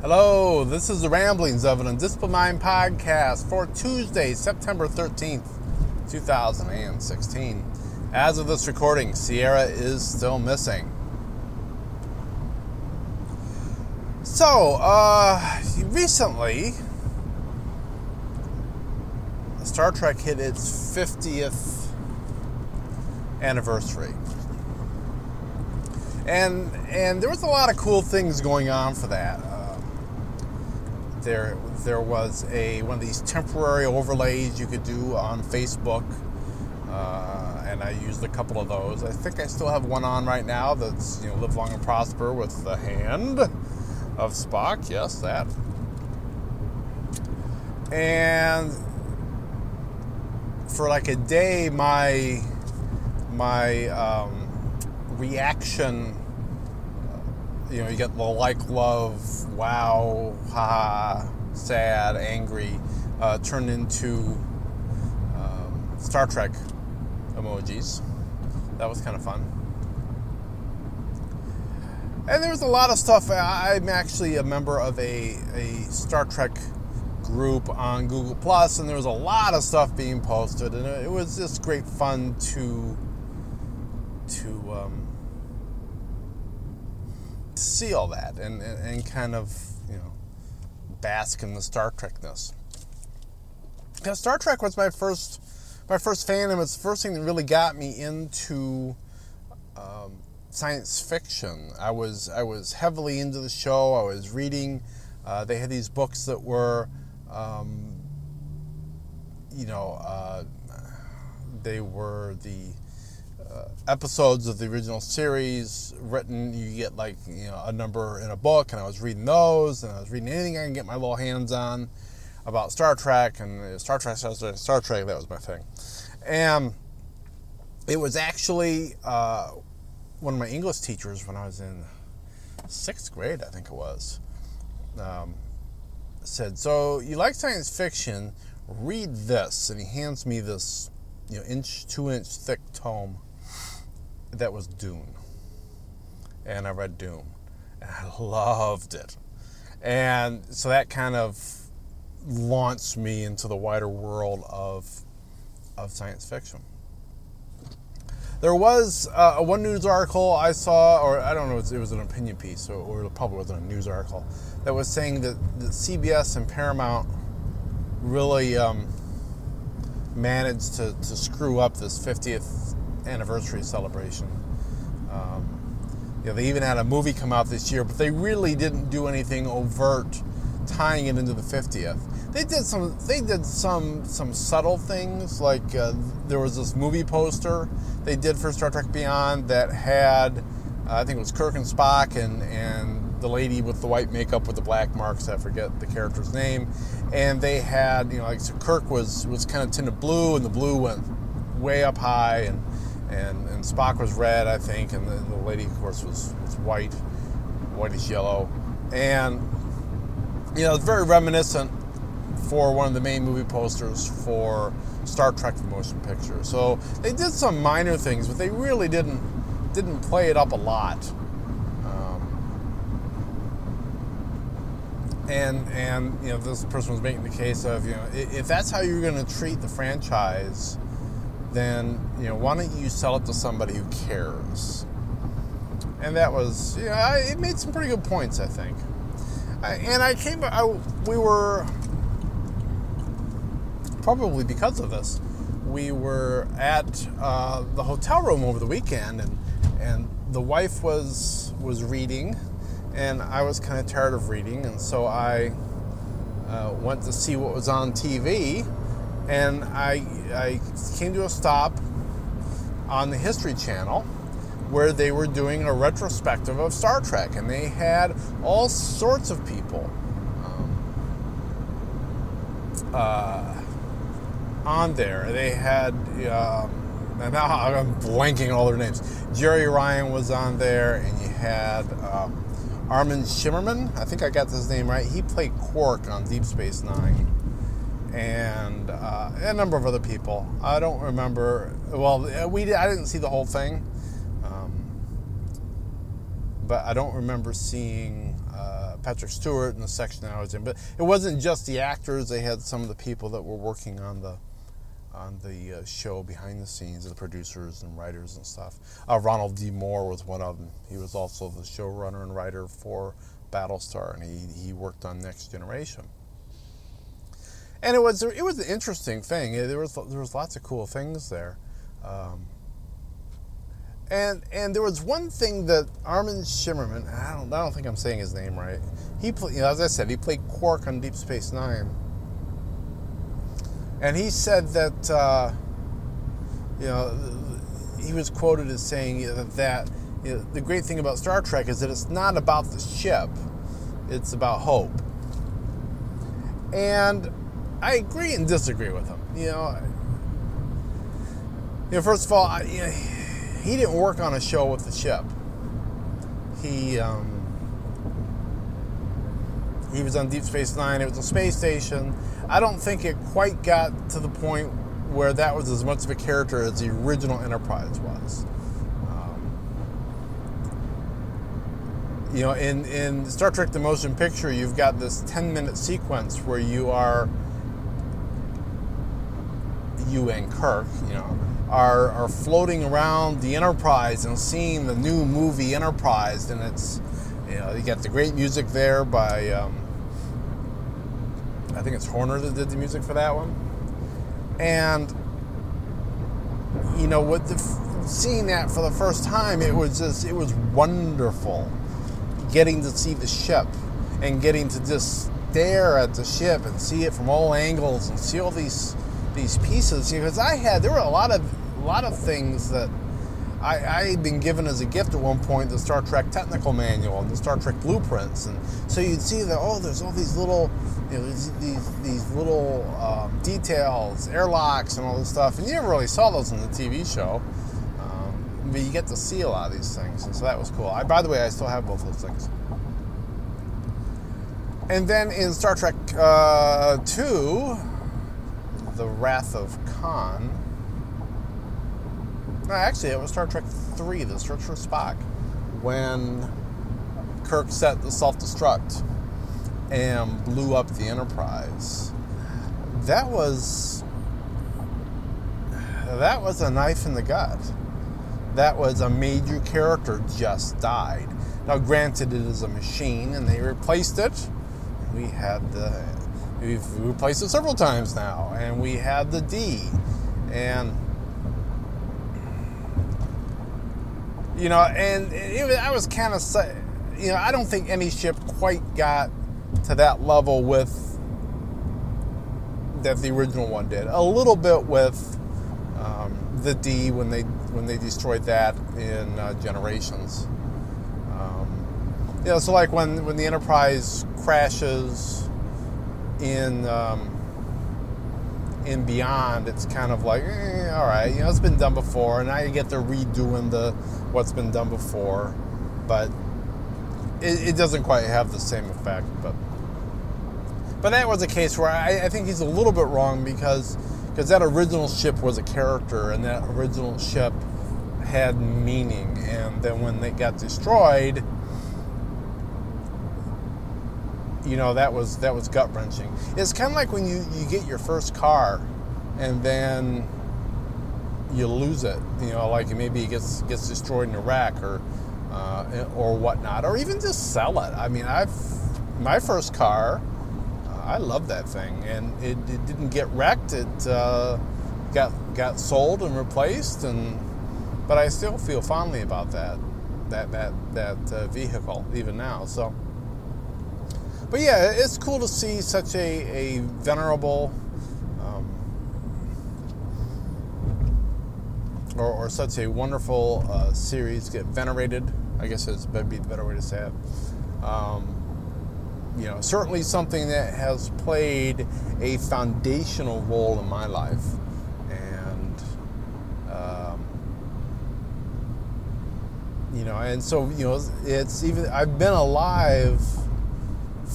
Hello, this is the Ramblings of an Undisciplined Mind podcast for Tuesday, September 13th, 2016. As of this recording, Sierra is still missing. So, uh, recently, Star Trek hit its 50th anniversary. And, and there was a lot of cool things going on for that. There, there was a one of these temporary overlays you could do on Facebook, uh, and I used a couple of those. I think I still have one on right now that's you know live long and prosper with the hand of Spock. Yes, that. And for like a day, my my um, reaction. You know, you get the like, love, wow, ha, sad, angry, uh, turned into um, Star Trek emojis. That was kind of fun. And there was a lot of stuff. I'm actually a member of a, a Star Trek group on Google Plus, and there was a lot of stuff being posted, and it was just great fun to to um, see all that and, and, and kind of you know bask in the Star Trekness. Because Star Trek was my first my first fandom. It's the first thing that really got me into um, science fiction. I was I was heavily into the show. I was reading. Uh, they had these books that were, um, you know, uh, they were the episodes of the original series written. You get like you know a number in a book, and I was reading those, and I was reading anything I can get my little hands on about Star Trek and Star Trek, Star Trek, Star Trek. That was my thing, and it was actually uh, one of my English teachers when I was in sixth grade, I think it was. Um, said, "So you like science fiction? Read this." And he hands me this, you know, inch, two inch thick tome that was Dune. And I read Dune. And I loved it. And so that kind of launched me into the wider world of, of science fiction. There was uh, one news article I saw, or I don't know, it was an opinion piece, or, or it probably wasn't a news article, that was saying that, that CBS and Paramount really um, managed to, to screw up this 50th anniversary celebration. Um, you know, they even had a movie come out this year, but they really didn't do anything overt tying it into the 50th. They did some. They did some some subtle things, like uh, there was this movie poster they did for Star Trek Beyond that had, uh, I think it was Kirk and Spock and and the lady with the white makeup with the black marks. I forget the character's name, and they had you know like so Kirk was was kind of tinted blue, and the blue went way up high, and and, and Spock was red, I think, and the, the lady, of course, was, was white, whitish yellow, and you know, it's very reminiscent for one of the main movie posters for Star Trek the motion picture. So they did some minor things, but they really didn't didn't play it up a lot. Um, and and you know, this person was making the case of you know, if that's how you're going to treat the franchise, then you know, why don't you sell it to somebody who cares? And that was, you know, it made some pretty good points, I think. I, and I came, I, we were probably because of this, we were at uh, the hotel room over the weekend, and and the wife was was reading, and I was kind of tired of reading, and so I uh, went to see what was on TV, and I I came to a stop on the History Channel where they were doing a retrospective of Star Trek, and they had all sorts of people. Um, uh, on there. They had, um, and now I'm blanking all their names. Jeri Ryan was on there, and you had um, Armin Shimerman. I think I got his name right. He played Quark on Deep Space Nine, and uh, a number of other people. I don't remember. Well, we I didn't see the whole thing, um, but I don't remember seeing uh, Patrick Stewart in the section I was in. But it wasn't just the actors; they had some of the people that were working on the on the uh, show behind the scenes, the producers and writers and stuff. Uh, Ronald D. Moore was one of them. He was also the showrunner and writer for Battlestar, and he, he worked on Next Generation. And it was it was an interesting thing. There was there was lots of cool things there. Um, and and there was one thing that Armin Shimerman, I don't I don't think I'm saying his name right. He played, you know, as I said, he played Quark on Deep Space Nine, and he said that uh, you know he was quoted as saying that you know, the great thing about Star Trek is that it's not about the ship, it's about hope. And I agree and disagree with him. You know, you know first of all, I, you know, he didn't work on a show with the ship. He um, he was on Deep Space Nine. It was a space station. I don't think it quite got to the point where that was as much of a character as the original Enterprise was. Um, you know, in, in Star Trek the Motion Picture, you've got this 10 minute sequence where you are, you and Kirk, you know, are, are floating around the Enterprise and seeing the new movie Enterprise, and it's you know you got the great music there by um, I think it's Horner that did the music for that one, and you know with the seeing that for the first time, it was just it was wonderful getting to see the ship and getting to just stare at the ship and see it from all angles and see all these these pieces because I had there were a lot of a lot of things that I, had been given as a gift at one point the Star Trek technical manual and the Star Trek blueprints, and so you'd see that oh, there's all these little, you know, these these, these little um, details, airlocks, and all this stuff, and you never really saw those in the TV show. Um, but you get to see a lot of these things, and so that was cool. I, by the way, I still have both those things. And then in Star Trek uh, 2, The Wrath of Khan, no, actually, it was Star Trek 3, The Search for Spock, when Kirk set the self destruct and blew up the Enterprise. That was. That was a knife in the gut. That was a major character just died. Now, granted, it is a machine and they replaced it. We had the. We've replaced it several times now, and we had the D. And you know, and I was kind of, you know, I don't think any ship quite got to that level with that the original one did. A little bit with um, the D when they when they destroyed that in uh, Generations. Um, you know, so like when when the Enterprise crashes in. Um, in Beyond, it's kind of like, eh, all right, you know, it's been done before, and you get to redoing the what's been done before, but it, it doesn't quite have the same effect. But but that was a case where I, I think he's a little bit wrong because because that original ship was a character, and that original ship had meaning, and then when they got destroyed you know that was that was gut wrenching. It's kind of like when you you get your first car, and then you lose it. You know, like maybe it gets gets destroyed in Iraq or uh, or whatnot, or even just sell it. I mean, I've my first car. Uh, I love that thing, and it, it didn't get wrecked. It uh, got got sold and replaced, and but I still feel fondly about that that that that uh, vehicle even now. So but yeah, it's cool to see such a, a venerable um, or, or, such a wonderful uh, series get venerated. I guess it's be the better way to say it. Um, you know, certainly something that has played a foundational role in my life, and um, you know, and so you know, it's even I've been alive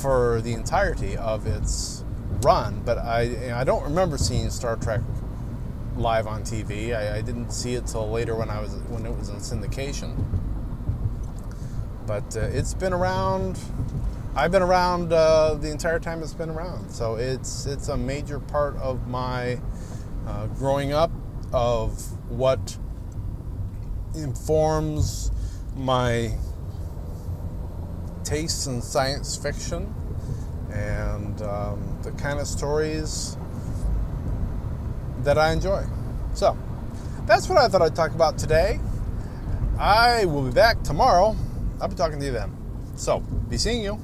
for the entirety of its run, but I I don't remember seeing Star Trek live on TV. I, I didn't see it till later when I was when it was in syndication. But uh, it's been around I've been around uh, the entire time it's been around, so it's it's a major part of my uh, growing up, of what informs my tastes in science fiction and um, the kind of stories that I enjoy. So that's what I thought I'd talk about today. I will be back tomorrow. I'll be talking to you then. So, be seeing you.